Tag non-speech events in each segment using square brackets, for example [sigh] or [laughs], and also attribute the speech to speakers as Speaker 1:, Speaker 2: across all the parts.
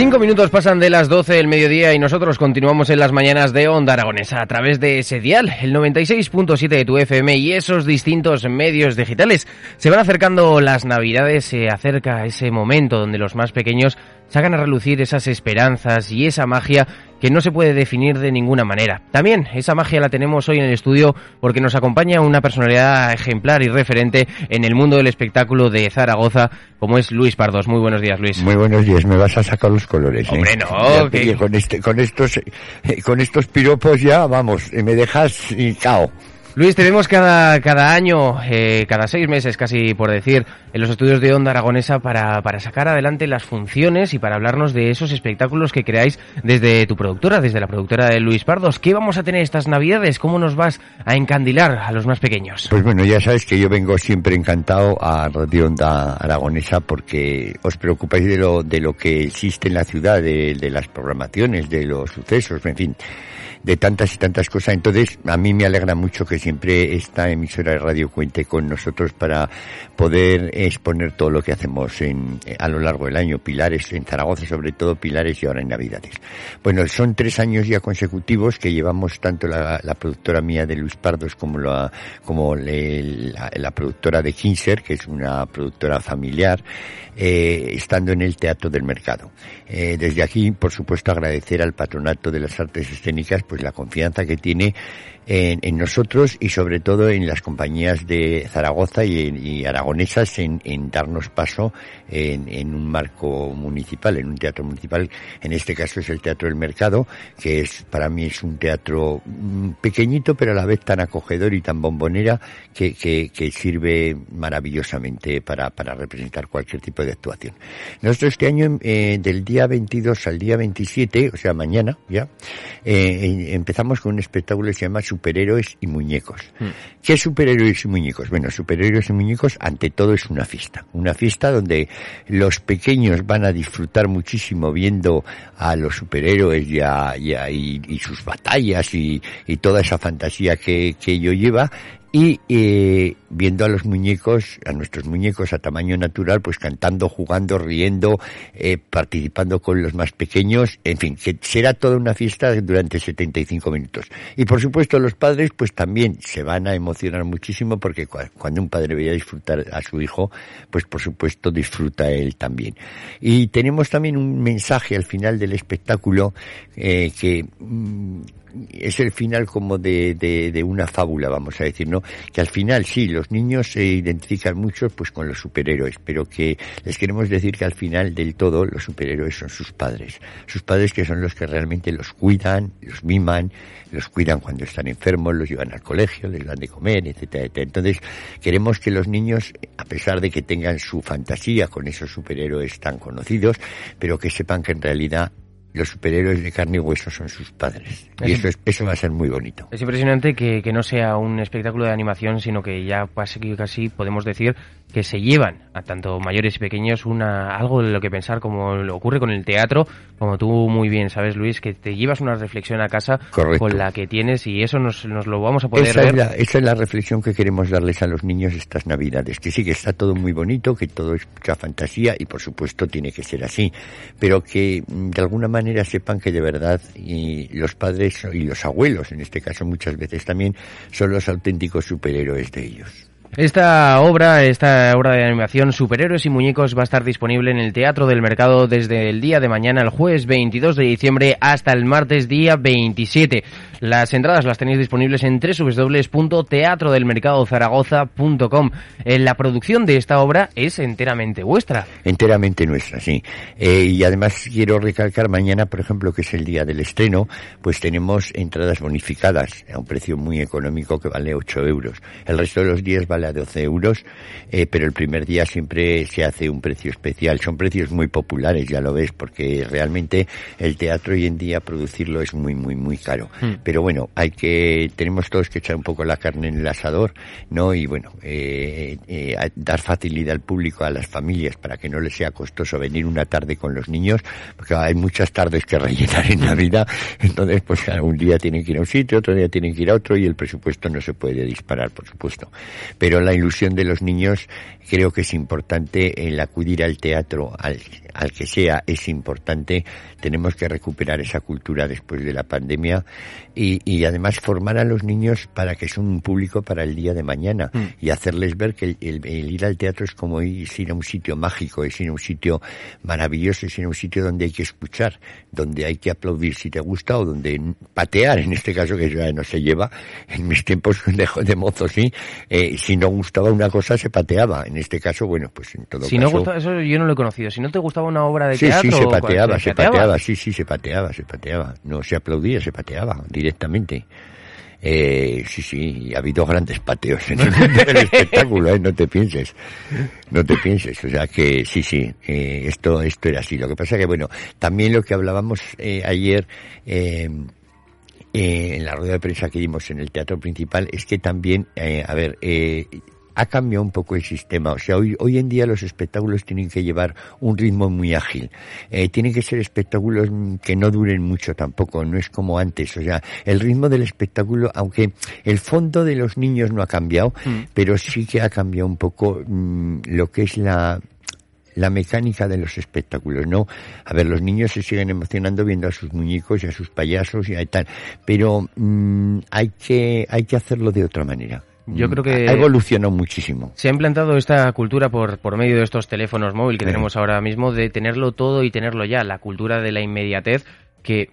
Speaker 1: Cinco minutos pasan de las 12 del mediodía y nosotros continuamos en las mañanas de Onda Aragonesa a través de ese dial, el 96.7 de tu FM y esos distintos medios digitales. Se van acercando las navidades, se acerca ese momento donde los más pequeños sacan a relucir esas esperanzas y esa magia que no se puede definir de ninguna manera. También esa magia la tenemos hoy en el estudio porque nos acompaña una personalidad ejemplar y referente en el mundo del espectáculo de Zaragoza, como es Luis Pardos. Muy buenos días, Luis.
Speaker 2: Muy buenos días, me vas a sacar los colores. ¿eh?
Speaker 1: Hombre, no, que-
Speaker 2: con, este, con, estos, eh, con estos piropos ya, vamos, eh, me dejas cao.
Speaker 1: Luis, te vemos cada, cada año, eh, cada seis meses casi por decir, en los estudios de Onda Aragonesa para, para sacar adelante las funciones y para hablarnos de esos espectáculos que creáis desde tu productora, desde la productora de Luis Pardos. ¿Qué vamos a tener estas navidades? ¿Cómo nos vas a encandilar a los más pequeños?
Speaker 2: Pues bueno, ya sabes que yo vengo siempre encantado a Radio Onda Aragonesa porque os preocupáis de lo, de lo que existe en la ciudad, de, de las programaciones, de los sucesos, en fin, de tantas y tantas cosas. Entonces, a mí me alegra mucho que siempre esta emisora de radio cuente con nosotros para poder exponer todo lo que hacemos en, a lo largo del año, Pilares, en Zaragoza sobre todo, Pilares y ahora en Navidades. Bueno, son tres años ya consecutivos que llevamos tanto la, productora mía de Luis Pardos como la, como la productora de Kinser, que es una productora familiar, eh, estando en el Teatro del Mercado. Eh, desde aquí, por supuesto, agradecer al Patronato de las Artes Escénicas pues la confianza que tiene en, en nosotros y sobre todo en las compañías de Zaragoza y, y aragonesas en, en darnos paso en, en un marco municipal, en un teatro municipal. En este caso es el Teatro del Mercado, que es para mí es un teatro mm, pequeñito pero a la vez tan acogedor y tan bombonera que, que, que sirve maravillosamente para, para representar cualquier tipo de actuación. Nosotros este año, eh, del día 22 al día 27, o sea, mañana ya, eh, empezamos con un espectáculo que se llama Superhéroes y Muñecos. ¿Qué es superhéroes y muñecos? Bueno, superhéroes y muñecos, ante todo, es una fiesta. Una fiesta donde los pequeños van a disfrutar muchísimo viendo a los superhéroes y, a- y, a- y- y sus batallas y, y toda esa fantasía que, que ello lleva. Y eh, viendo a los muñecos, a nuestros muñecos a tamaño natural, pues cantando, jugando, riendo, eh, participando con los más pequeños, en fin, que será toda una fiesta durante 75 minutos. Y por supuesto los padres pues también se van a emocionar muchísimo porque cua- cuando un padre veía disfrutar a su hijo, pues por supuesto disfruta él también. Y tenemos también un mensaje al final del espectáculo eh, que mm, es el final como de, de, de una fábula, vamos a decir, ¿no? Que al final sí, los niños se identifican mucho pues con los superhéroes, pero que les queremos decir que al final del todo los superhéroes son sus padres. Sus padres que son los que realmente los cuidan, los miman, los cuidan cuando están enfermos, los llevan al colegio, les dan de comer, etcétera, etcétera. Entonces, queremos que los niños, a pesar de que tengan su fantasía con esos superhéroes tan conocidos, pero que sepan que en realidad los superhéroes de carne y hueso son sus padres. Y
Speaker 1: Es-
Speaker 2: eso, es, eso va a ser muy bonito.
Speaker 1: Es impresionante que, que no sea un espectáculo de animación, sino que ya casi, casi podemos decir que se llevan a tanto mayores y pequeños una algo de lo que pensar, como lo ocurre con el teatro, como tú muy bien sabes, Luis, que te llevas una reflexión a casa
Speaker 2: Correcto.
Speaker 1: con la que tienes y eso nos, nos lo vamos a poder
Speaker 2: Esa
Speaker 1: ver.
Speaker 2: es, la, esa es la reflexión que queremos darles a los niños estas navidades, que sí que está todo muy bonito, que todo es mucha fantasía y por supuesto tiene que ser así, pero que mm, de alguna manera sepan que de verdad y los padres y los abuelos, en este caso muchas veces también, son los auténticos superhéroes de ellos.
Speaker 1: Esta obra, esta obra de animación Superhéroes y Muñecos va a estar disponible en el Teatro del Mercado desde el día de mañana, el jueves 22 de diciembre, hasta el martes día 27. Las entradas las tenéis disponibles en www.teatrodelmercadozaragoza.com. Eh, La producción de esta obra es enteramente vuestra.
Speaker 2: Enteramente nuestra, sí. Eh, y además quiero recalcar mañana, por ejemplo, que es el día del estreno, pues tenemos entradas bonificadas a un precio muy económico que vale 8 euros. El resto de los días vale a 12 euros, eh, pero el primer día siempre se hace un precio especial. Son precios muy populares, ya lo ves, porque realmente el teatro hoy en día producirlo es muy, muy, muy caro. Pero bueno, hay que, tenemos todos que echar un poco la carne en el asador, ¿no? Y bueno, eh, eh, dar facilidad al público, a las familias, para que no les sea costoso venir una tarde con los niños, porque hay muchas tardes que [laughs] rellenar en la vida, entonces pues un día tienen que ir a un sitio, otro día tienen que ir a otro y el presupuesto no se puede disparar, por supuesto. Pero la ilusión de los niños creo que es importante, el acudir al teatro, al, al que sea, es importante, tenemos que recuperar esa cultura después de la pandemia y, y además formar a los niños para que son un público para el día de mañana y hacerles ver que el, el- el ir al teatro es como ir, a un sitio mágico, es ir a un sitio maravilloso, es ir a un sitio donde hay que escuchar, donde hay que aplaudir si te gusta o donde patear, en este caso que ya no se lleva, en mis tiempos [laughs] de, de mozo sí, eh, si no gustaba una cosa se pateaba, en este caso bueno pues en todo
Speaker 1: Si
Speaker 2: caso...
Speaker 1: no gusta, eso yo no lo he conocido. Si no te gustaba una obra de
Speaker 2: Sí,
Speaker 1: teatro...
Speaker 2: sí, se
Speaker 1: ¿o cuál?
Speaker 2: pateaba, se pateaba, sí, sí, se pateaba, se pateaba. No se aplaudía, se pateaba directamente. Eh, sí, sí, y ha habido grandes pateos en el mundo del espectáculo, ¿eh? no te pienses, no te pienses, o sea que sí, sí, eh, esto, esto era así. Lo que pasa que, bueno, también lo que hablábamos eh, ayer, eh, eh, en la rueda de prensa que dimos en el teatro principal es que también, eh, a ver, eh, ha cambiado un poco el sistema. O sea, hoy, hoy en día los espectáculos tienen que llevar un ritmo muy ágil. Eh, tienen que ser espectáculos mm, que no duren mucho tampoco, no es como antes. O sea, el ritmo del espectáculo, aunque el fondo de los niños no ha cambiado, pero sí que ha cambiado un poco mm, lo que es la, la mecánica de los espectáculos, ¿no? A ver, los niños se siguen emocionando viendo a sus muñecos y a sus payasos y a tal, pero mm, hay que hay que hacerlo de otra manera.
Speaker 1: Yo
Speaker 2: Mm,
Speaker 1: creo que-
Speaker 2: ha evolucionado muchísimo.
Speaker 1: Se ha implantado esta cultura por, por medio de estos teléfonos móviles que
Speaker 2: Sí.
Speaker 1: tenemos ahora mismo de tenerlo todo y tenerlo ya, la cultura de la inmediatez que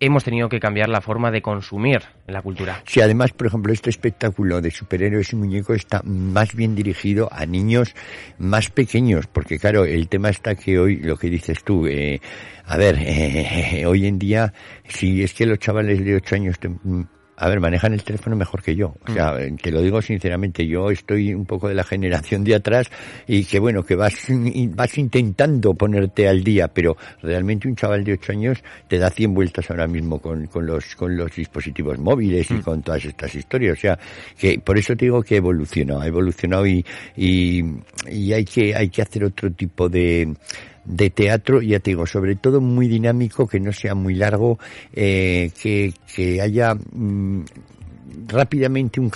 Speaker 1: hemos tenido que cambiar la forma de consumir la cultura.
Speaker 2: Si además, por ejemplo, este espectáculo de superhéroes y muñecos está más bien dirigido a niños más pequeños, porque claro, el tema está que hoy, lo que dices tú, eh, a ver, [laughs] eh, hoy en día, si es que los chavales de 8 años, te- a ver, manejan el teléfono mejor que yo. O sea, te lo digo sinceramente, yo estoy un poco de la generación de atrás y que bueno, que vas, in- vas intentando ponerte al día, pero realmente un chaval de 8 años te da 100 vueltas ahora mismo con, con los, con los dispositivos móviles y con todas estas historias. O sea, que por eso te digo que ha evolucionado, ha evolucionado y, y, y hay que, hay que hacer otro tipo de, de teatro, ya te digo, sobre todo muy dinámico, que no sea muy largo, eh, que, que haya mm, rápidamente un,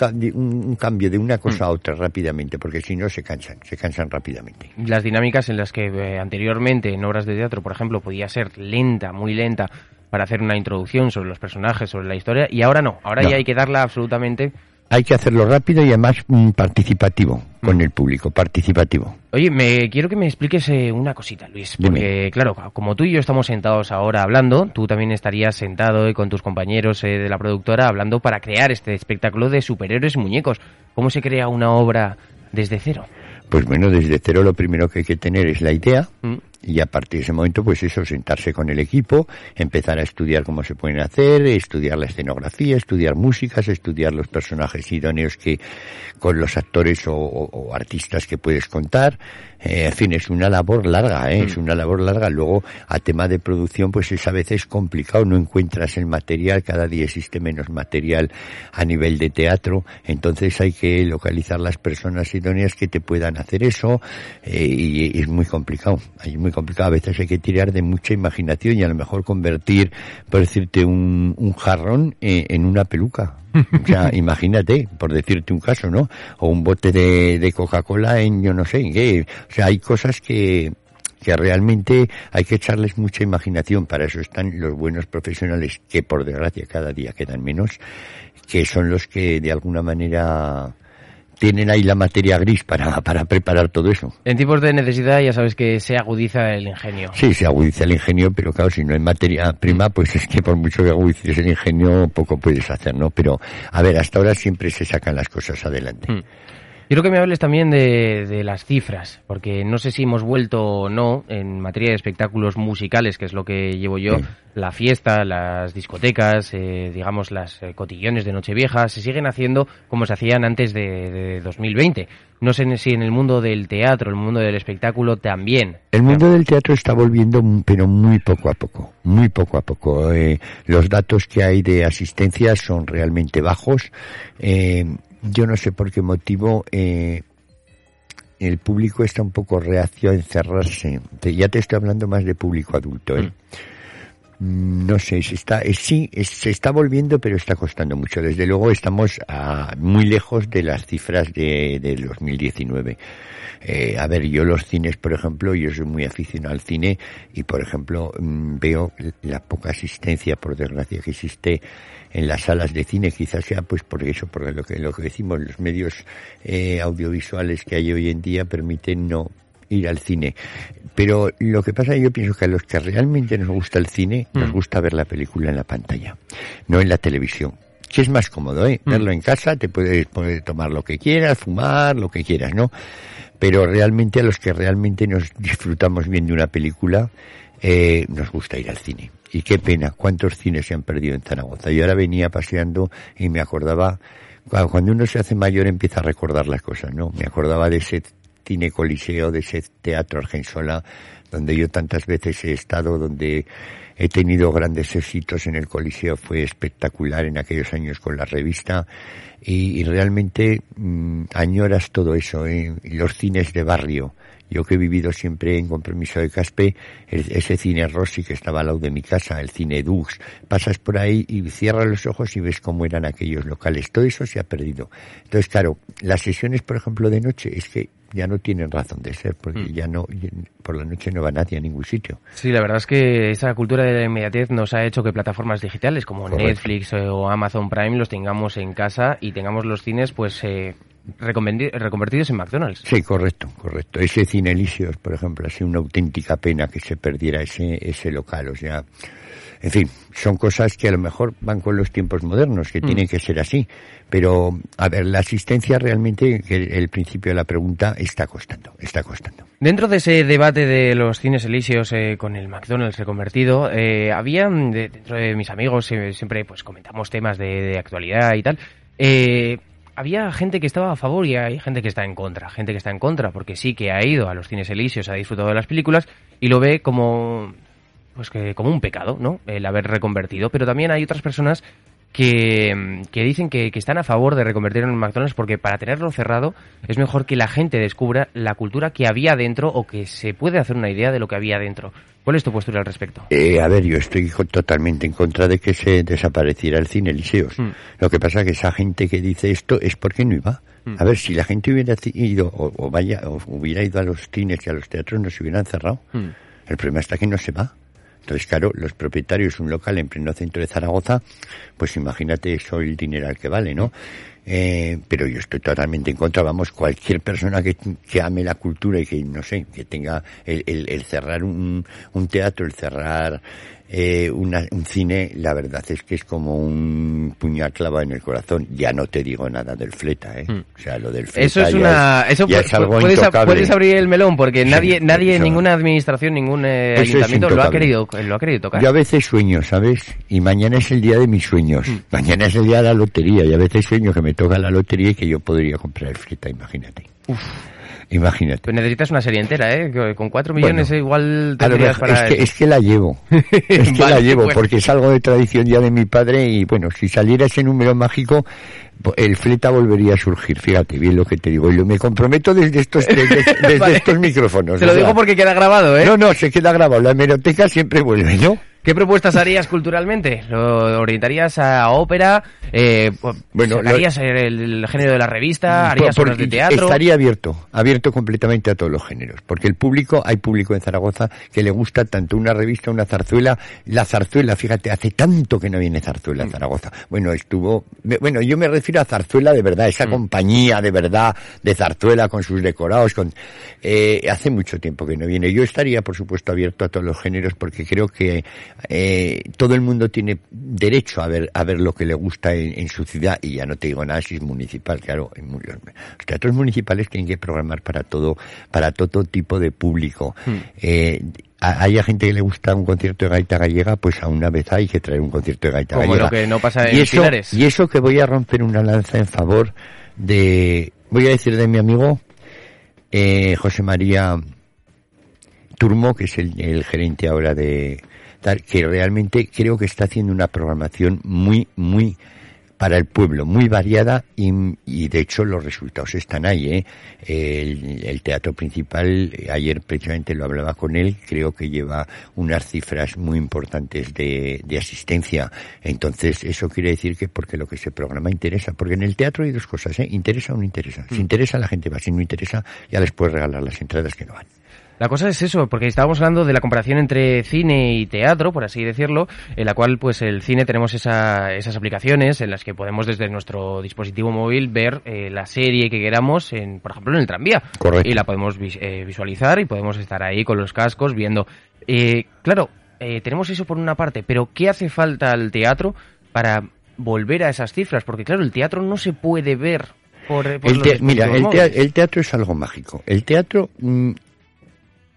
Speaker 2: cambio de una cosa a otra rápidamente, porque si no se cansan, se cansan rápidamente.
Speaker 1: Las dinámicas en las que eh, anteriormente en obras de teatro, por ejemplo, podía ser lenta, muy lenta, para hacer una introducción sobre los personajes, sobre la historia, y ahora no, ahora
Speaker 2: No.
Speaker 1: ya hay que darla absolutamente...
Speaker 2: Hay que hacerlo rápido y además mm, participativo con el público, participativo.
Speaker 1: Oye, me quiero que me expliques eh, una cosita, Luis,
Speaker 2: Dime.
Speaker 1: porque claro, como tú y yo estamos sentados ahora hablando, tú también estarías sentado eh, con tus compañeros eh, de la productora hablando para crear este espectáculo de superhéroes y muñecos. ¿Cómo se crea una obra desde cero?
Speaker 2: Pues bueno, desde cero lo primero que hay que tener es la idea
Speaker 1: Mm.
Speaker 2: Y a partir de ese momento, pues eso, sentarse con el equipo, empezar a estudiar cómo se pueden hacer, estudiar la escenografía, estudiar músicas, estudiar los personajes idóneos que con los actores o, o- o artistas que puedes contar. Eh, en fin, es una labor larga, ¿eh? es una labor larga. Luego, a tema de producción, pues es a veces complicado, no encuentras el material, cada día existe menos material a nivel de teatro, entonces hay que localizar las personas idóneas que te puedan hacer eso eh, y, y es muy complicado, es muy complicado. A veces hay que tirar de mucha imaginación y a lo mejor convertir, por decirte, un, un jarrón eh, en una peluca. O sea, [laughs] imagínate, por decirte un caso, ¿no? O un bote de, de Coca-Cola en yo no sé en qué. O sea, hay cosas que, que realmente hay que echarles mucha imaginación. Para eso están los buenos profesionales, que por desgracia cada día quedan menos, que son los que de alguna manera tienen ahí la materia gris para, para preparar todo eso.
Speaker 1: En tipos de necesidad ya sabes que se agudiza el ingenio.
Speaker 2: Sí, se agudiza el ingenio, pero claro, si no hay materia prima, pues es que por mucho que agudices el ingenio, poco puedes hacer, ¿no? Pero, a ver, hasta ahora siempre se sacan las cosas adelante.
Speaker 1: Mm. Quiero que me hables también de, de, las cifras, porque no sé si hemos vuelto o no en materia de espectáculos musicales, que es lo que llevo yo,
Speaker 2: Sí.
Speaker 1: la fiesta, las discotecas, eh, digamos las eh, cotillones de Nochevieja, se siguen haciendo como se hacían antes de, de 2020. No sé si en el mundo del teatro, el mundo del espectáculo también.
Speaker 2: El mundo del teatro está volviendo, pero muy poco a poco, muy poco a poco. Eh, los datos que hay de asistencia son realmente bajos. Eh, yo no sé por qué motivo eh, el público está un poco reacio a encerrarse. Ya te estoy hablando más de público adulto. ¿eh? Mm, No sé, se está, eh, sí, se está volviendo, pero está costando mucho. Desde luego estamos muy lejos de las cifras de, del 2019. Eh, a ver, yo los cines, por ejemplo, yo soy muy aficionado al cine y, por ejemplo, mm, veo la poca asistencia, por desgracia, que existe en las salas de cine. Quizás sea, pues, por eso, porque lo que, lo que decimos, los medios eh, audiovisuales que hay hoy en día permiten no ir al cine. Pero lo que pasa, yo pienso que a los que realmente nos gusta el cine, nos
Speaker 1: Mm.
Speaker 2: gusta ver la película en la pantalla, no en la televisión. Que es más cómodo, ¿eh?
Speaker 1: Mm.
Speaker 2: Verlo en casa, te puedes, puedes tomar lo que quieras, fumar, lo que quieras, ¿no? Pero realmente a los que realmente nos disfrutamos bien de una película, eh, nos gusta ir al cine. Y qué pena, cuántos cines se han perdido en Zaragoza. Yo ahora venía paseando y me acordaba, cuando cuando uno se hace mayor empieza a recordar las cosas, ¿no? Me acordaba de ese cine coliseo, de ese teatro Argensola, donde yo tantas veces he estado, donde he tenido grandes éxitos en el coliseo, fue espectacular en aquellos años con la revista y, realmente mm, añoras todo eso, ¿eh? Los cines de barrio. Yo que he vivido siempre en compromiso de Caspe, ese cine Rossi que estaba al lado de mi casa, el cine Dux, pasas por ahí y cierras los ojos y ves cómo eran aquellos locales. Todo eso se ha perdido. Entonces, claro, las sesiones, por ejemplo, de noche, es que ya no tienen razón de ser, porque
Speaker 1: Mm.
Speaker 2: ya no, por la noche no va nadie a ningún sitio.
Speaker 1: Sí, la verdad es que esa cultura de la inmediatez nos ha hecho que plataformas digitales como
Speaker 2: Correcto.
Speaker 1: Netflix eh, o Amazon Prime los tengamos en casa y tengamos los cines pues eh, reconvertidos en McDonald's.
Speaker 2: Sí, correcto, correcto. Ese Cine Elíseos, por ejemplo, ha sido una auténtica pena que se perdiera ese, ese local. O sea, en fin, son cosas que a lo mejor van con los tiempos modernos, que
Speaker 1: Mm.
Speaker 2: tienen que ser así. Pero, a ver, la asistencia realmente, que el principio de la pregunta, está costando, está costando.
Speaker 1: Dentro de ese debate de los cines elíseos eh, con el McDonald's reconvertido, eh, había mm, de- dentro de mis amigos eh, siempre pues comentamos temas de, de actualidad y tal. eh, había gente que estaba a favor y hay gente que está en contra. Gente que está en contra porque sí que ha ido a los cines elíseos, ha disfrutado de las películas y lo ve como pues que como un pecado, ¿no? El haber reconvertido. Pero también hay otras personas que, que dicen que, que están a favor de reconvertir en un McDonald's porque para tenerlo cerrado es mejor que la gente descubra la cultura que había dentro o que se puede hacer una idea de lo que había dentro. ¿Cuál es tu postura al respecto?
Speaker 2: Eh, a ver, yo estoy totalmente en contra de que se desapareciera el cine Elíseos.
Speaker 1: Mm.
Speaker 2: Lo que pasa que esa gente que dice esto es porque no iba.
Speaker 1: Mm.
Speaker 2: A ver, si la gente hubiera ido o, o vaya o hubiera ido a los cines y a los teatros no se hubieran cerrado.
Speaker 1: Mm.
Speaker 2: El problema está que no se va. Entonces, claro, los propietarios un local en pleno centro de Zaragoza, pues imagínate eso el dinero al que vale, ¿no? Eh, pero yo estoy totalmente en contra, vamos, cualquier persona que, que ame la cultura y que, no sé, que tenga el, el- el cerrar un, un teatro, el cerrar eh, una- un cine, la verdad es que es como un puñal clavado en el corazón. Ya no te digo nada del fleta, ¿eh?
Speaker 1: Mm.
Speaker 2: O sea, lo del fleta
Speaker 1: Eso es una.
Speaker 2: es-
Speaker 1: eso
Speaker 2: es algo
Speaker 1: puedes, puedes abrir el melón porque
Speaker 2: Sí,
Speaker 1: nadie, nadie, ninguna administración, ningún eh, ayuntamiento lo ha querido, lo ha querido tocar.
Speaker 2: Yo a veces sueño, ¿sabes? Y mañana es el día de mis sueños.
Speaker 1: Mm.
Speaker 2: Mañana es el día de la lotería. Y a veces sueño que me toca la lotería y que yo podría comprar el fleta, imagínate. Imagínate.
Speaker 1: Pero necesitas una serie entera, ¿eh? Con cuatro millones
Speaker 2: Bueno,
Speaker 1: igual tendrías
Speaker 2: mejor-
Speaker 1: para...
Speaker 2: es, que, es que la llevo. [laughs] Es que
Speaker 1: Vale,
Speaker 2: la llevo,
Speaker 1: pues.
Speaker 2: porque es algo de tradición ya de mi padre y bueno, si saliera ese número mágico, el fleta volvería a surgir. Fíjate bien lo que te digo. Y lo- me comprometo desde estos, desde, [laughs] desde
Speaker 1: Vale.
Speaker 2: estos micrófonos.
Speaker 1: Te lo
Speaker 2: o sea,
Speaker 1: digo porque queda grabado, ¿eh?
Speaker 2: No, no, se queda grabado. La hemeroteca siempre vuelve, ¿no?
Speaker 1: ¿Qué propuestas harías culturalmente? ¿Lo orientarías a ópera? Eh,
Speaker 2: Bueno,
Speaker 1: ¿Sacarías el, el género de la revista? ¿Harías
Speaker 2: Por-
Speaker 1: obras de teatro?
Speaker 2: Estaría abierto, abierto completamente a todos los géneros, porque el público, hay público en Zaragoza que le gusta tanto una revista, una zarzuela, la zarzuela, fíjate, hace tanto que no viene zarzuela
Speaker 1: Mm.
Speaker 2: a Zaragoza. Bueno, estuvo, bueno, yo me refiero a zarzuela de verdad, esa
Speaker 1: Mm.
Speaker 2: compañía de verdad de zarzuela con sus decorados, con, eh, hace mucho tiempo que no viene. Yo estaría, por supuesto, abierto a todos los géneros porque creo que eh, todo el mundo tiene derecho a ver a ver lo que le gusta en, en su ciudad y ya no te digo nada si es municipal, claro, en los, teatros municipales tienen que programar para todo para todo tipo de público. Eh, a- hay a gente que le gusta un concierto de gaita gallega, pues a una vez hay que traer un concierto de gaita
Speaker 1: Como
Speaker 2: gallega.
Speaker 1: lo que no pasa en
Speaker 2: y eso. Y eso que voy a romper una lanza en favor de, voy a decir de mi amigo eh, José María Turmo, que es el, el gerente ahora de tal, que realmente creo que está haciendo una programación muy, muy para el pueblo, muy variada y, y de hecho los resultados están ahí. ¿eh? El, el teatro principal, ayer precisamente lo hablaba con él, creo que lleva unas cifras muy importantes de, de asistencia. Entonces eso quiere decir que porque lo que se programa interesa, porque en el teatro hay dos cosas, ¿eh? interesa o no interesa. Si interesa la gente va, si no interesa ya les puedes regalar las entradas que no van.
Speaker 1: La cosa es eso, porque estábamos hablando de la comparación entre cine y teatro, por así decirlo, en la cual pues el cine tenemos esa- esas aplicaciones en las que podemos desde nuestro dispositivo móvil ver eh, la serie que queramos, en, por ejemplo en el tranvía.
Speaker 2: Correcto.
Speaker 1: Y la podemos eh, visualizar y podemos estar ahí con los cascos viendo. Eh, claro, eh, tenemos eso por una parte, pero ¿qué hace falta al teatro para volver a esas cifras? Porque claro, el teatro no se puede ver por, por
Speaker 2: El te- mira, el, el teatro es algo mágico. El teatro mm,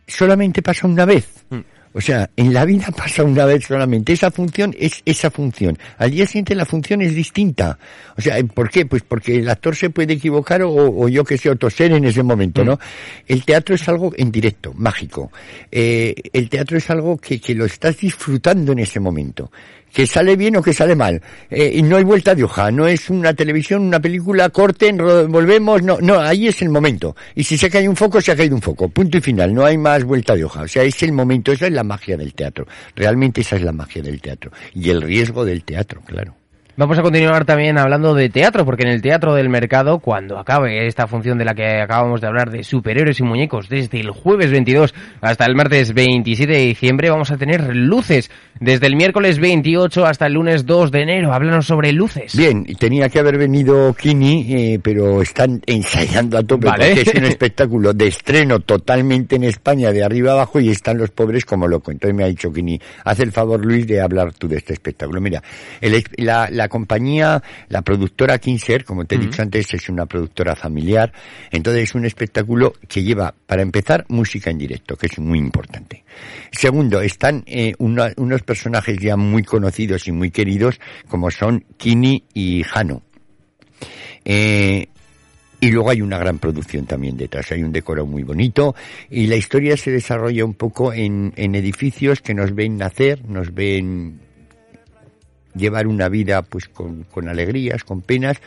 Speaker 2: solamente pasa una vez.
Speaker 1: Mm.
Speaker 2: O sea, en la vida pasa una vez solamente. Esa función es esa función. Al día siguiente la función es distinta. O sea, ¿por qué? Pues porque el actor se puede equivocar o, o yo que sé, o toser en ese momento, ¿no? El teatro es algo en directo, mágico. Eh, el teatro es algo que, que lo estás disfrutando en ese momento. Que sale bien o que sale mal. Eh, y no hay vuelta de hoja. No es una televisión, una película, corten, volvemos. No, no, ahí es el momento. Y si se cae un foco, se ha caído un foco. Punto y final. No hay más vuelta de hoja. O sea, es el momento. Esa es la magia del teatro. Realmente esa es la magia del teatro. Y el riesgo del teatro, claro.
Speaker 1: Vamos a continuar también hablando de teatro, porque en el Teatro del Mercado, cuando acabe esta función de la que acabamos de hablar de superhéroes y muñecos, desde el jueves 22 hasta el martes 27 de diciembre, vamos a tener luces. Desde el miércoles 28 hasta el lunes 2 de enero. Háblanos sobre luces.
Speaker 2: Bien, tenía que haber venido Kini, eh, pero están ensayando a tope
Speaker 1: Vale.
Speaker 2: porque es un [laughs] espectáculo de estreno totalmente en España, de arriba abajo, y están los pobres como loco. Entonces me ha dicho Kini, haz el favor Luis de hablar tú de este espectáculo. Mira, el la compañía, la productora Kinser, como te he dicho antes, es una productora familiar. Entonces es un espectáculo que lleva, para empezar, música en directo, que es muy importante. Segundo, están eh, una- unos personajes ya muy conocidos y muy queridos, como son Kini y Jano. Eh, y luego hay una gran producción también detrás, hay un decoro muy bonito y la historia se desarrolla un poco en, en edificios que nos ven nacer, nos ven llevar una vida pues con, con alegrías, con penas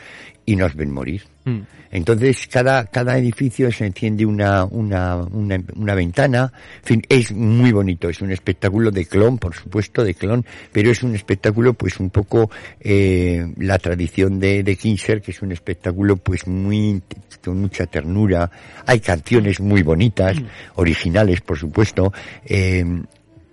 Speaker 2: y nos ven morir.
Speaker 1: Mm.
Speaker 2: Entonces cada, cada edificio se enciende una, una, una, una ventana, en fin, es muy bonito, es un espectáculo de clon, por supuesto, de clon, pero es un espectáculo pues un poco eh, la tradición de, de Kinser, que es un espectáculo pues muy, con mucha ternura, hay canciones muy bonitas, originales por supuesto, eh,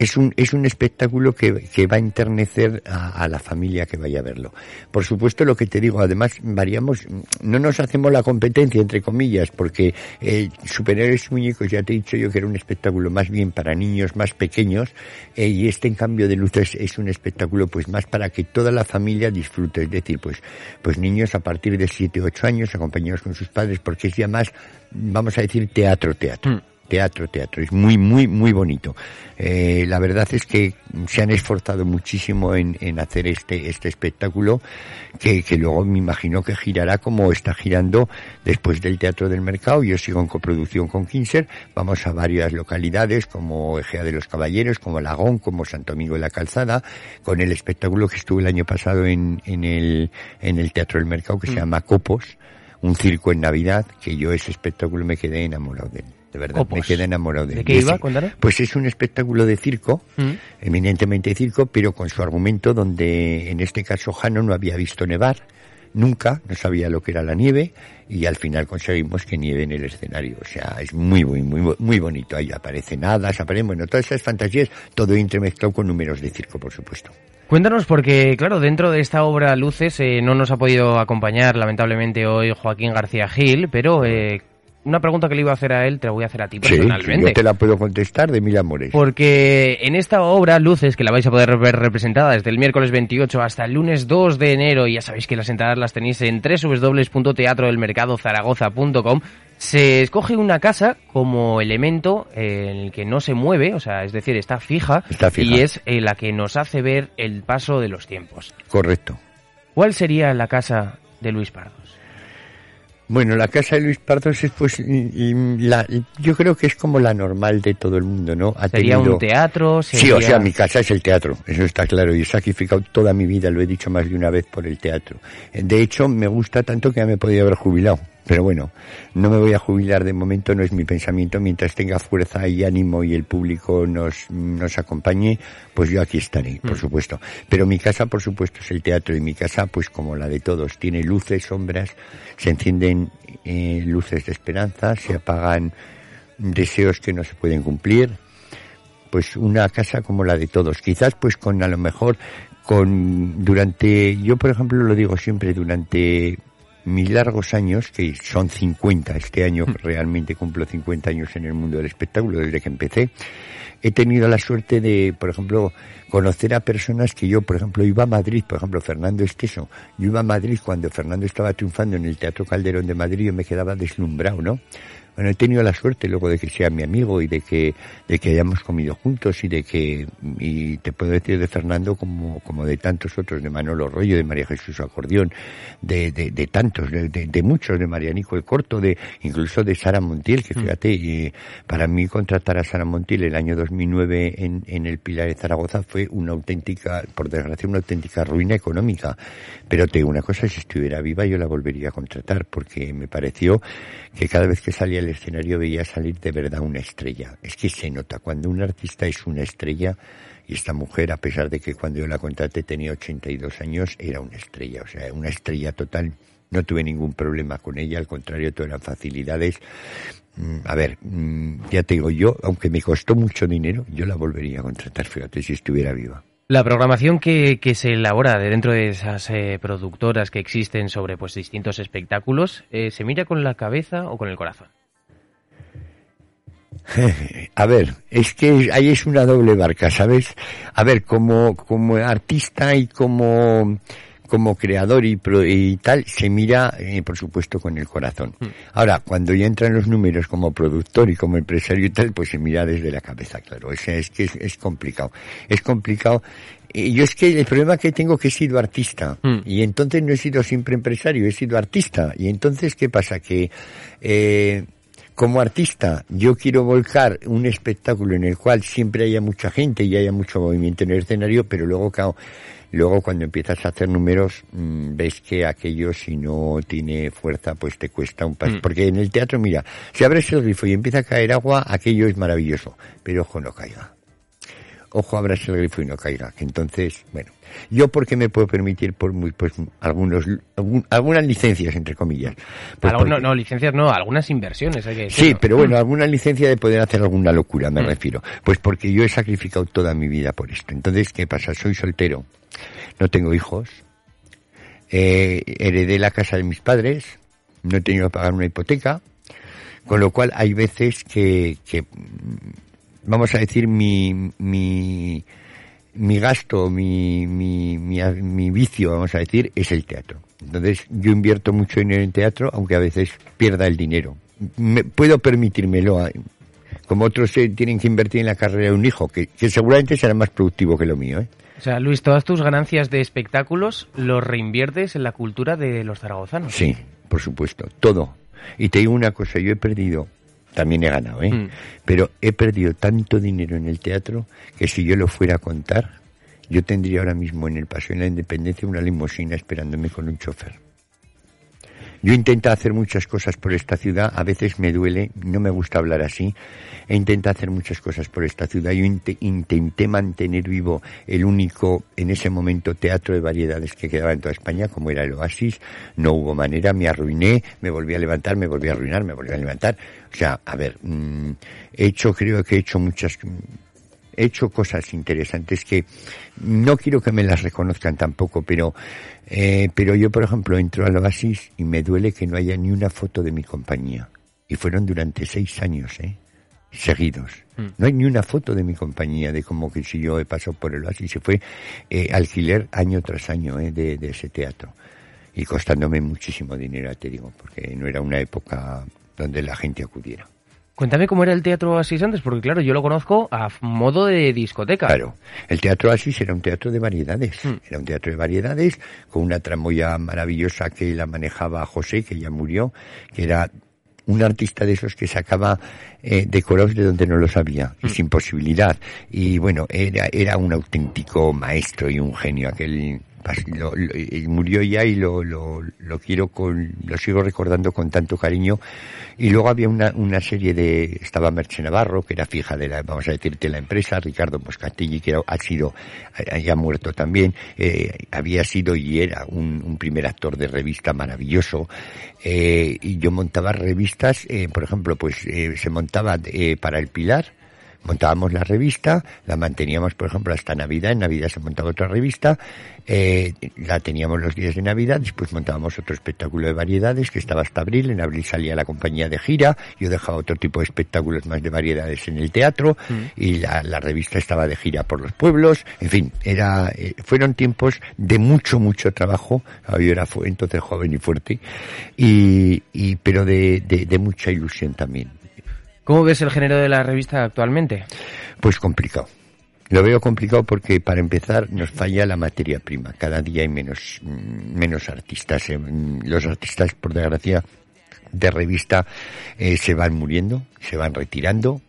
Speaker 2: es un, es un espectáculo que, que va a enternecer a, a la familia que vaya a verlo. Por supuesto, lo que te digo, además variamos, no nos hacemos la competencia, entre comillas, porque eh, Superhéroes Muñecos, ya te he dicho yo que era un espectáculo más bien para niños más pequeños, eh, y este en cambio de luces es un espectáculo pues más para que toda la familia disfrute, es decir, pues, pues niños a partir de 7 o 8 años acompañados con sus padres, porque es ya más, vamos a decir, teatro, teatro. Teatro, teatro, es muy, muy, muy bonito. Eh, la verdad es que se han esforzado muchísimo en, en hacer este, este espectáculo, que, que luego me imagino que girará como está girando después del Teatro del Mercado. Yo sigo en coproducción con Kinser, vamos a varias localidades como Egea de los Caballeros, como Lagón, como Santo Domingo de la Calzada, con el espectáculo que estuvo el año pasado en, en el, en el Teatro del Mercado que se llama Copos, un circo en Navidad, que yo ese espectáculo me quedé enamorado de él. De verdad, me
Speaker 1: Copos.
Speaker 2: quedé enamorado de
Speaker 1: ¿De
Speaker 2: él.
Speaker 1: qué
Speaker 2: Y
Speaker 1: iba?
Speaker 2: Pues es un espectáculo de circo,
Speaker 1: Mm.
Speaker 2: eminentemente circo, pero con su argumento donde en este caso Jano no había visto nevar, nunca, no sabía lo que era la nieve y al final conseguimos que nieve en el escenario. O sea, es muy, muy, muy, muy bonito. Ahí aparecen hadas, aparecen, bueno, todas esas fantasías, todo entremezclado con números de circo, por supuesto.
Speaker 1: Cuéntanos, porque claro, dentro de esta obra Luces eh, no nos ha podido acompañar lamentablemente hoy Joaquín García Gil, pero eh, una pregunta que le iba a hacer a él te la voy a hacer a ti
Speaker 2: Sí,
Speaker 1: personalmente.
Speaker 2: yo te la puedo contestar de mil amores.
Speaker 1: Porque en esta obra, Luces, que la vais a poder ver representada desde el miércoles 28 hasta el lunes 2 de enero, y ya sabéis que las entradas las tenéis en www.teatrodelmercadozaragoza.com, se escoge una casa como elemento en el que no se mueve, o sea, es decir, está fija,
Speaker 2: Está fija.
Speaker 1: y es eh, la que nos hace ver el paso de los tiempos.
Speaker 2: Correcto.
Speaker 1: ¿Cuál sería la casa de Luis Pardos?
Speaker 2: Bueno, la casa de Luis Pardos es pues y- y la, yo creo que es como la normal de todo el mundo, ¿no? Ha
Speaker 1: ¿Sería
Speaker 2: tenido-
Speaker 1: un teatro?
Speaker 2: Sí, o sea, mi casa es el teatro, eso está claro, y he sacrificado toda mi vida, lo he dicho más de una vez por el teatro. De hecho, me gusta tanto que ya me podía haber jubilado, pero bueno, no me voy a jubilar de momento, no es mi pensamiento, mientras tenga fuerza y ánimo y el público nos, nos acompañe, pues yo aquí estaré, por supuesto. Pero mi casa, por supuesto, es el teatro, y mi casa, pues como la de todos, tiene luces, sombras, se encienden eh, luces de esperanza, se apagan deseos que no se pueden cumplir, pues una casa como la de todos. Quizás pues con a lo mejor con durante yo por ejemplo lo digo siempre durante mis largos años que son 50 este año realmente cumplo 50 años en el mundo del espectáculo desde que empecé he tenido la suerte de por ejemplo conocer a personas que yo por ejemplo iba a Madrid por ejemplo Fernando Esteso. Yo iba a Madrid cuando Fernando estaba triunfando en el Teatro Calderón de Madrid yo me quedaba deslumbrado no bueno, he tenido la suerte luego de que sea mi amigo y de que, de que hayamos comido juntos y de que, y te puedo decir de Fernando como, como de tantos otros, de Manolo Rollo, de María Jesús Acordeón, de, de, de tantos, de, de, de muchos, de Marianico el Corto, de, incluso de Sara Montiel, que fíjate, y para mí contratar a Sara Montiel el año 2009 en, en el Pilar de Zaragoza fue una auténtica, por desgracia, una auténtica ruina económica. Pero te digo una cosa, si estuviera viva yo la volvería a contratar porque me pareció que cada vez que salía al escenario veía salir de verdad una estrella. Es que se nota cuando un artista es una estrella y esta mujer, a pesar de que cuando yo la contraté tenía 82 años, era una estrella, o sea, una estrella total. No tuve ningún problema con ella, al contrario, todo eran facilidades. Mm, A ver, mm, ya te digo, yo, aunque me costó mucho dinero, yo la volvería a contratar, fíjate, si estuviera viva.
Speaker 1: La programación que, que se elabora de dentro de esas eh, productoras que existen sobre pues distintos espectáculos, eh, ¿se mira con la cabeza o con el corazón? [laughs]
Speaker 2: A ver, es que ahí es una doble barca, ¿sabes? A ver, como, como artista y como, como creador y, pro- y tal, se mira, eh, por supuesto, con el corazón. Ahora, cuando ya entran los números como productor y como empresario y tal, pues se mira desde la cabeza, claro. O sea, es que es, es complicado. Es complicado. Y yo es que el problema que tengo que he sido artista.
Speaker 1: Mm.
Speaker 2: Y entonces no he sido siempre empresario, he sido artista. Y entonces, ¿qué pasa? Que, eh, como artista, yo quiero volcar un espectáculo en el cual siempre haya mucha gente y haya mucho movimiento en el escenario, pero luego, claro, luego cuando empiezas a hacer números, mm, ves que aquello si no tiene fuerza, pues te cuesta un paso.
Speaker 1: Mm.
Speaker 2: Porque en el teatro, mira, si abres el grifo y empieza a caer agua, aquello es maravilloso, pero ojo, no caiga. Ojo, abras el grifo y no caiga. Que entonces, bueno, yo porque me puedo permitir por muy, pues, algunos, algún- algunas licencias, entre comillas. Pues porque-
Speaker 1: no, licencias no, algunas inversiones hay que
Speaker 2: Sí,
Speaker 1: decirlo.
Speaker 2: pero bueno, alguna licencia de poder hacer alguna locura, me
Speaker 1: Mm.
Speaker 2: refiero. Pues porque yo he sacrificado toda mi vida por esto. Entonces, ¿qué pasa? Soy soltero, no tengo hijos, eh, heredé la casa de mis padres, no he tenido que pagar una hipoteca, con lo cual hay veces que, que vamos a decir, mi, mi, mi gasto, mi, mi, mi, vicio, vamos a decir, es el teatro. Entonces, yo invierto mucho dinero en teatro, aunque a veces pierda el dinero. Me, puedo permitírmelo, a- como otros tienen que invertir en la carrera de un hijo, que, que seguramente será más productivo que lo mío, ¿eh?
Speaker 1: O sea, Luis, todas tus ganancias de espectáculos los reinviertes en la cultura de los zaragozanos.
Speaker 2: Sí, por supuesto, todo. Y te digo una cosa, yo he perdido, también he ganado, ¿eh?
Speaker 1: Mm.
Speaker 2: Pero he perdido tanto dinero en el teatro que si yo lo fuera a contar, yo tendría ahora mismo en el Paseo de la Independencia una limusina esperándome con un chofer. Yo intento hacer muchas cosas por esta ciudad, a veces me duele, no me gusta hablar así, e intento hacer muchas cosas por esta ciudad. Yo int- intenté mantener vivo el único, en ese momento, teatro de variedades que quedaba en toda España, como era el Oasis. No hubo manera, me arruiné, me volví a levantar, me volví a arruinar, me volví a levantar. O sea, a ver, mm, he hecho, creo que he hecho muchas, he hecho cosas interesantes que no quiero que me las reconozcan tampoco, pero, eh, pero yo, por ejemplo, entro al Oasis y me duele que no haya ni una foto de mi compañía. Y fueron durante seis años, ¿eh? Seguidos. No hay ni una foto de mi compañía, de como que si yo he pasado por el Oasis. Se fue eh, alquiler año tras año, ¿eh? De, de ese teatro. Y costándome muchísimo dinero, te digo, porque no era una época donde la gente acudiera.
Speaker 1: Cuéntame cómo era el teatro Asís antes, porque claro, yo lo conozco a modo de discoteca.
Speaker 2: Claro, el Teatro Asís era un teatro de variedades, era un teatro de variedades con una tramoya maravillosa que la manejaba José, que ya murió, que era un artista de esos que sacaba eh, decorados de donde no los había, y sin posibilidad. Y bueno, era, era un auténtico maestro y un genio aquel lo- lo- murió ya y lo, lo, quiero con, lo sigo recordando con tanto cariño. Y luego había una, una serie de, estaba Merche Navarro, que era fija de la, vamos a decirte, la empresa, Ricardo Moscatilli, que ha sido, ya muerto también, eh, había sido y era un, un primer actor de revista maravilloso, eh, y yo montaba revistas, eh, por ejemplo, pues eh, se montaba para el Pilar, montábamos la revista, la manteníamos, por ejemplo, hasta Navidad, en Navidad se montaba otra revista, eh, la teníamos los días de Navidad, después montábamos otro espectáculo de variedades que estaba hasta abril, en abril salía la compañía de gira, yo dejaba otro tipo de espectáculos más de variedades en el teatro, y la, la revista estaba de gira por los pueblos, en fin, era, eh, fueron tiempos de mucho, mucho trabajo, yo era entonces joven y fuerte, y, y pero de, de, de mucha ilusión también.
Speaker 1: ¿Cómo ves el género de la revista actualmente?
Speaker 2: Pues complicado. Lo veo complicado porque para empezar nos falla la materia prima. Cada día hay menos, mm, menos artistas. eh, mm, Los artistas, por desgracia, de revista eh, se van muriendo, se van retirando.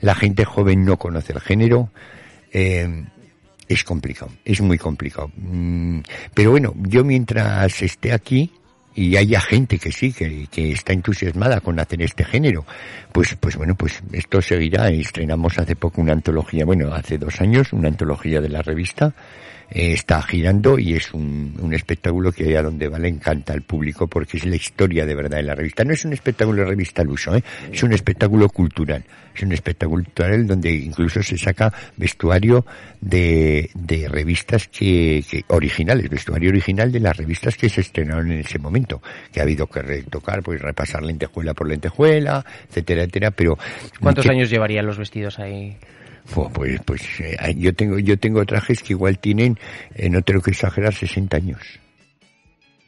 Speaker 2: La gente joven no conoce el género. eh, es complicado, es muy complicado. Mm, Pero bueno, yo mientras esté aquí y haya gente que sí, que, que está entusiasmada con hacer este género, pues, pues bueno, pues esto seguirá. Estrenamos hace poco una antología, bueno, hace dos años, una antología de la revista. eh, está girando y es un, un espectáculo que a donde va le encanta al público porque es la historia de verdad de la revista. No es un espectáculo de revista al uso, ¿eh? es un espectáculo cultural. Es un espectáculo cultural donde incluso se saca vestuario de, de revistas que, que originales, vestuario original de las revistas que se estrenaron en ese momento, que ha habido que retocar, pues repasar lentejuela por lentejuela, etcétera, etcétera, pero
Speaker 1: ¿Cuántos
Speaker 2: que-
Speaker 1: años llevarían los vestidos ahí?
Speaker 2: Fu- Pues, pues eh, yo tengo yo tengo trajes que igual tienen, eh, no tengo que exagerar, 60 años.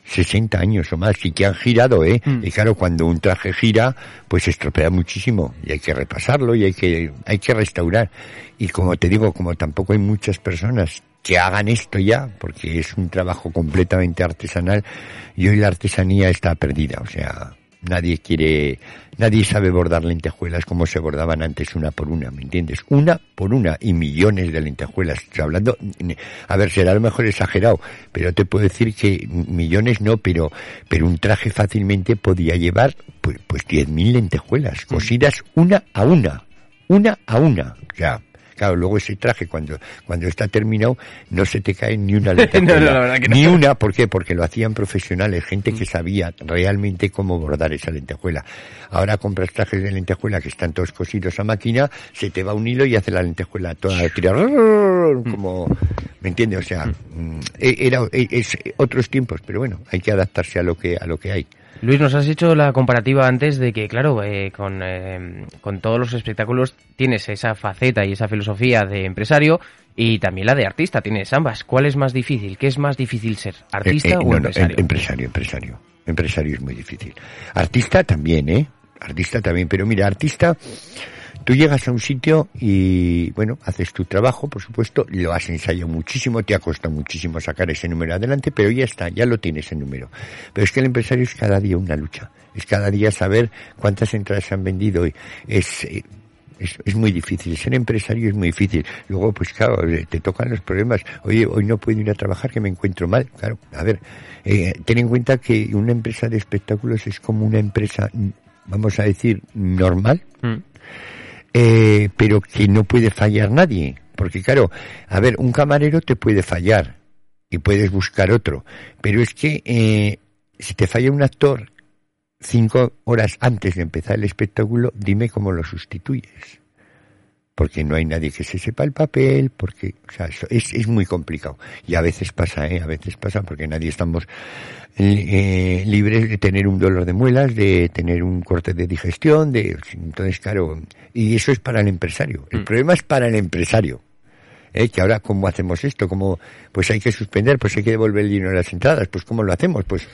Speaker 2: 60 años o más, y que han girado, ¿eh?
Speaker 1: Mm.
Speaker 2: Y claro, cuando un traje gira, pues se estropea muchísimo, y hay que repasarlo, y hay que, hay que restaurar. Y como te digo, como tampoco hay muchas personas que hagan esto ya, porque es un trabajo completamente artesanal, y hoy la artesanía está perdida, o sea, nadie quiere, nadie sabe bordar lentejuelas como se bordaban antes una por una, ¿me entiendes? Una por una y millones de lentejuelas. Estoy hablando, a ver, será a lo mejor exagerado, pero te puedo decir que millones no, pero, pero un traje fácilmente podía llevar pues, pues 10.000 lentejuelas, cosidas una a una, una a una, o sea, Claro, luego ese traje cuando, cuando está terminado no se te cae ni una [laughs] lentejuela.
Speaker 1: No, no.
Speaker 2: Ni una, ¿por qué? Porque lo hacían profesionales, gente que sabía realmente cómo bordar esa lentejuela. Ahora compras trajes de lentejuela que están todos cosidos a máquina, se te va un hilo y hace la lentejuela toda tirada, como, ¿me entiendes? O sea, mm, era, es otros tiempos, pero bueno, hay que adaptarse a lo que, a lo que hay.
Speaker 1: Luis, nos has hecho la comparativa antes de que, claro, eh, con, eh, con todos los espectáculos tienes esa faceta y esa filosofía de empresario y también la de artista, tienes ambas. ¿Cuál es más difícil? ¿Qué es más difícil ser? ¿Artista
Speaker 2: Eh, eh,
Speaker 1: o
Speaker 2: no,
Speaker 1: empresario?
Speaker 2: em- empresario, empresario. Empresario es muy difícil. Artista también, ¿eh? Artista también, pero mira, artista, tú llegas a un sitio y, bueno, haces tu trabajo, por supuesto, lo has ensayado muchísimo, te ha costado muchísimo sacar ese número adelante, pero ya está, ya lo tienes ese número. Pero es que el empresario es cada día una lucha. Es cada día saber cuántas entradas se han vendido. y Es, eh, Es, es muy difícil. Ser empresario es muy difícil. Luego, pues claro, eh, te tocan los problemas. Oye, hoy no puedo ir a trabajar que me encuentro mal. Claro, a ver, eh, ten en cuenta que una empresa de espectáculos es como una empresa, mm, vamos a decir, normal,
Speaker 1: Mm.
Speaker 2: Eh, pero que no puede fallar nadie. Porque claro, a ver, un camarero te puede fallar y puedes buscar otro. Pero es que eh, si te falla un actor cinco horas antes de empezar el espectáculo, dime cómo lo sustituyes. Porque no hay nadie que se sepa el papel, porque, o sea, eso es, es muy complicado. Y a veces pasa, ¿eh? A veces pasa porque nadie estamos eh, libres de tener un dolor de muelas, de tener un corte de digestión, de, entonces, claro, y eso es para el empresario. El problema es para el empresario. ¿eh? que ahora cómo hacemos esto, cómo pues hay que suspender, pues hay que devolver el dinero de las entradas, pues cómo lo hacemos, pues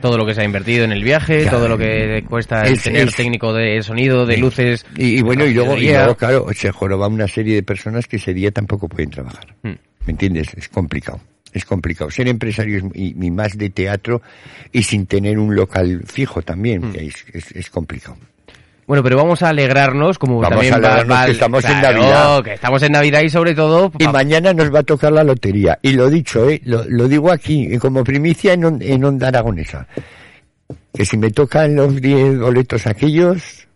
Speaker 1: Todo lo que se ha invertido en el viaje,
Speaker 2: Claro.
Speaker 1: todo lo que cuesta el tener
Speaker 2: es-
Speaker 1: técnico de sonido, de luces.
Speaker 2: y, y bueno y luego, y luego, claro se joroba una serie de personas que ese día tampoco pueden trabajar,
Speaker 1: Mm.
Speaker 2: ¿me entiendes? Es complicado. Es complicado. Ser empresario es, y, y más de teatro y sin tener un local fijo también,
Speaker 1: Mm.
Speaker 2: es, es, es complicado.
Speaker 1: Bueno, pero vamos a alegrarnos, como
Speaker 2: Vamos
Speaker 1: también
Speaker 2: a
Speaker 1: va-
Speaker 2: alegrarnos
Speaker 1: va-
Speaker 2: que estamos en
Speaker 1: claro,
Speaker 2: Navidad.
Speaker 1: que estamos en Navidad y sobre todo...
Speaker 2: Y mañana nos va a tocar la lotería. Y lo dicho, ¿eh? lo, lo digo aquí, como primicia en, on- en Onda Aragonesa. Que si me tocan los 10 boletos aquellos,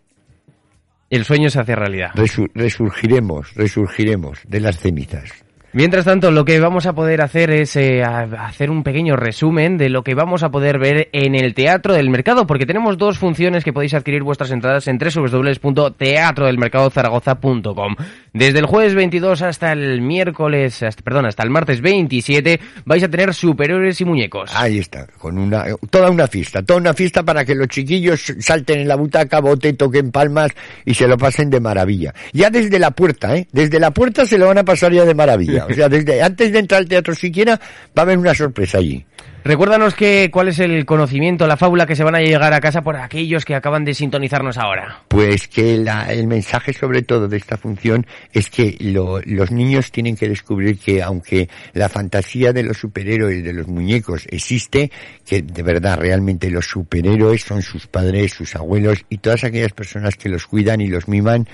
Speaker 1: el sueño se hace realidad.
Speaker 2: resu- resurgiremos, resurgiremos de las cenizas.
Speaker 1: Mientras tanto, lo que vamos a poder hacer es eh, hacer un pequeño resumen de lo que vamos a poder ver en el Teatro del Mercado, porque tenemos dos funciones que podéis adquirir vuestras entradas en www.teatrodelmercadozaragoza.com. Desde el jueves 22 hasta el miércoles, hasta, perdón, hasta el martes 27, vais a tener superiores y muñecos.
Speaker 2: Ahí está, con una, toda una fiesta, toda una fiesta para que los chiquillos salten en la butaca, bote, toquen palmas y se lo pasen de maravilla. Ya desde la puerta, ¿eh? Desde la puerta se lo van a pasar ya de maravilla. O sea, desde, antes de entrar al teatro siquiera, va a haber una sorpresa allí.
Speaker 1: Recuérdanos que, cuál es el conocimiento, la fábula que se van a llegar a casa por aquellos que acaban de sintonizarnos ahora.
Speaker 2: Pues que la- el mensaje sobre todo de esta función es que lo- los niños tienen que descubrir que aunque la fantasía de los superhéroes, de los muñecos existe, que de verdad realmente los superhéroes son sus padres, sus abuelos y todas aquellas personas que los cuidan y los miman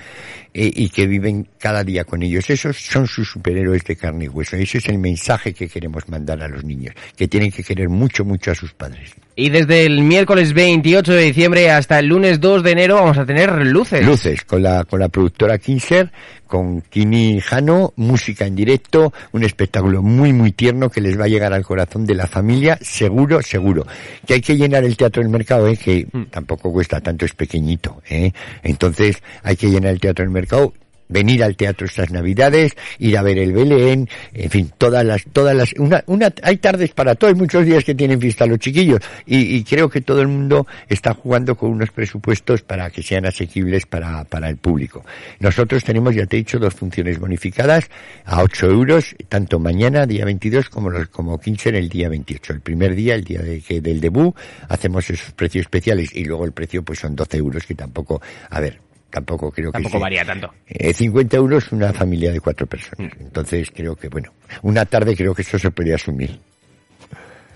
Speaker 2: eh, y que viven cada día con ellos. Esos son sus superhéroes de carne y hueso. Ese es el mensaje que queremos mandar a los niños, que tienen que querer mucho, mucho a sus padres.
Speaker 1: Y desde el miércoles 28 de diciembre hasta el lunes 2 de enero vamos a tener luces.
Speaker 2: Luces, con la, con la productora Kinser, con Kini Jano, música en directo, un espectáculo muy, muy tierno que les va a llegar al corazón de la familia, seguro, seguro. Que hay que llenar el teatro del mercado, ¿eh? que tampoco cuesta tanto, es pequeñito. ¿eh? Entonces, hay que llenar el teatro del mercado venir al teatro estas navidades, ir a ver el Belén, en fin, todas las, todas las, una, una, hay tardes para todo, hay muchos días que tienen fiesta los chiquillos, y, y creo que todo el mundo está jugando con unos presupuestos para que sean asequibles para, para el público. Nosotros tenemos, ya te he dicho, dos funciones bonificadas a 8 euros, tanto mañana, día 22, como los, como 15 en el día 28. El primer día, el día de, que, del debut, hacemos esos precios especiales, y luego el precio pues son 12 euros, que tampoco, a ver, tampoco creo que
Speaker 1: Tampoco
Speaker 2: sea-
Speaker 1: varía tanto.
Speaker 2: eh, 50 euros una familia de cuatro personas. Entonces creo que, bueno, una tarde creo que eso se puede asumir.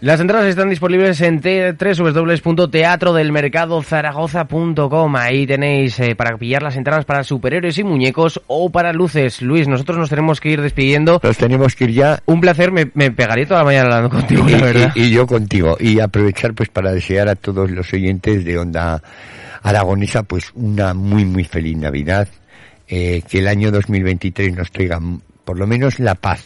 Speaker 1: Las entradas están disponibles en te- www.teatrodelmercadozaragoza.com. Ahí tenéis eh, para pillar las entradas para superhéroes y muñecos o para luces. Luis, nosotros nos tenemos que ir despidiendo.
Speaker 2: Nos tenemos que ir ya.
Speaker 1: Un placer, me, me pegaré toda la mañana hablando contigo,
Speaker 2: Y,
Speaker 1: la verdad.
Speaker 2: y- y yo contigo. Y aprovechar pues para desear a todos los oyentes de Onda Aragonesa pues una muy muy feliz Navidad. Eh, que el año 2023 nos traiga m- por lo menos la paz.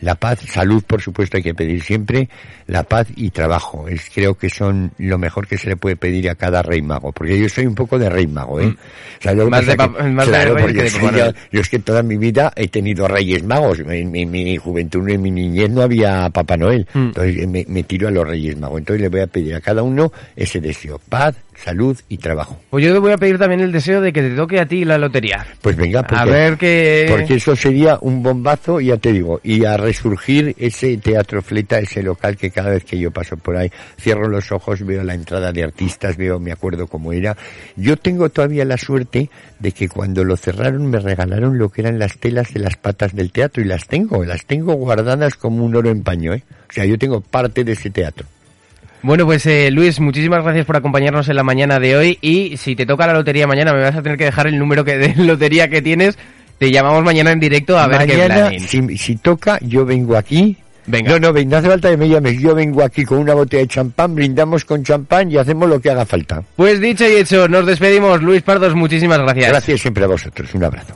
Speaker 2: La paz, salud, por supuesto, hay que pedir siempre, la paz y trabajo. Es, creo que son lo mejor que se le puede pedir a cada rey mago, porque yo soy un poco de rey mago, ¿eh? ¿Sabes lo que
Speaker 1: Mm. Más de
Speaker 2: Que-
Speaker 1: más
Speaker 2: claro, porque
Speaker 1: que
Speaker 2: soy yo es que toda mi vida he tenido reyes magos. En, mi juventud, en mi niñez no había Papá Noel.
Speaker 1: Mm.
Speaker 2: Entonces me, me tiro a los reyes magos. Entonces le voy a pedir a cada uno ese deseo. Paz, salud y trabajo.
Speaker 1: Pues yo te voy a pedir también el deseo de que te toque a ti la lotería.
Speaker 2: Pues venga, porque,
Speaker 1: A ver qué...
Speaker 2: porque eso sería un bombazo, ya te digo, y a resurgir ese teatro fleta, ese local que cada vez que yo paso por ahí, cierro los ojos, veo la entrada de artistas, veo, me acuerdo cómo era. Yo tengo todavía la suerte de que cuando lo cerraron me regalaron lo que eran las telas de las patas del teatro y las tengo, las tengo guardadas como un oro en paño, ¿eh? O sea, yo tengo parte de ese teatro.
Speaker 1: Bueno, pues eh, Luis, muchísimas gracias por acompañarnos en la mañana de hoy y si te toca la lotería mañana me vas a tener que dejar el número que, de [laughs] lotería que tienes. Te llamamos mañana en directo a ver qué planen.
Speaker 2: si, si toca, yo vengo aquí.
Speaker 1: Venga.
Speaker 2: No, no, no hace falta que me llames. Yo vengo aquí con una botella de champán, brindamos con champán y hacemos lo que haga falta.
Speaker 1: Pues dicho y hecho, nos despedimos. Luis Pardos, muchísimas gracias.
Speaker 2: Gracias siempre a vosotros. Un abrazo.